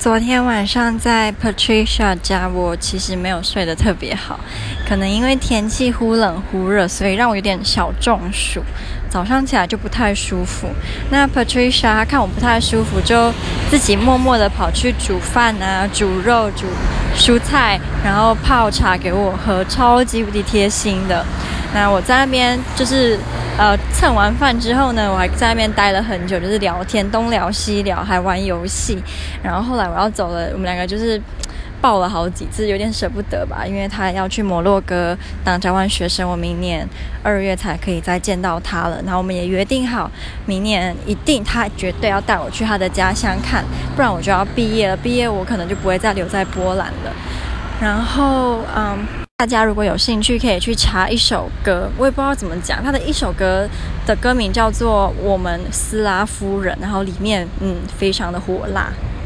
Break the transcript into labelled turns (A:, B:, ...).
A: 昨天晚上在 Patricia 家，我其实没有睡得特别好，可能因为天气忽冷忽热，所以让我有点小中暑。早上起来就不太舒服。那 Patricia 她看我不太舒服，就自己默默地跑去煮饭啊，煮肉、煮蔬菜，然后泡茶给我喝，超级无敌贴心的。那我在那边就是，呃，蹭完饭之后呢，我还在那边待了很久，就是聊天，东聊西聊，还玩游戏。然后后来我要走了，我们两个就是抱了好几次，有点舍不得吧，因为他要去摩洛哥当交换学生，我明年二月才可以再见到他了。然后我们也约定好，明年一定他绝对要带我去他的家乡看，不然我就要毕业了，毕业我可能就不会再留在波兰了。然后，嗯。大家如果有兴趣，可以去查一首歌，我也不知道怎么讲。他的一首歌的歌名叫做《我们斯拉夫人》，然后里面嗯非常的火辣。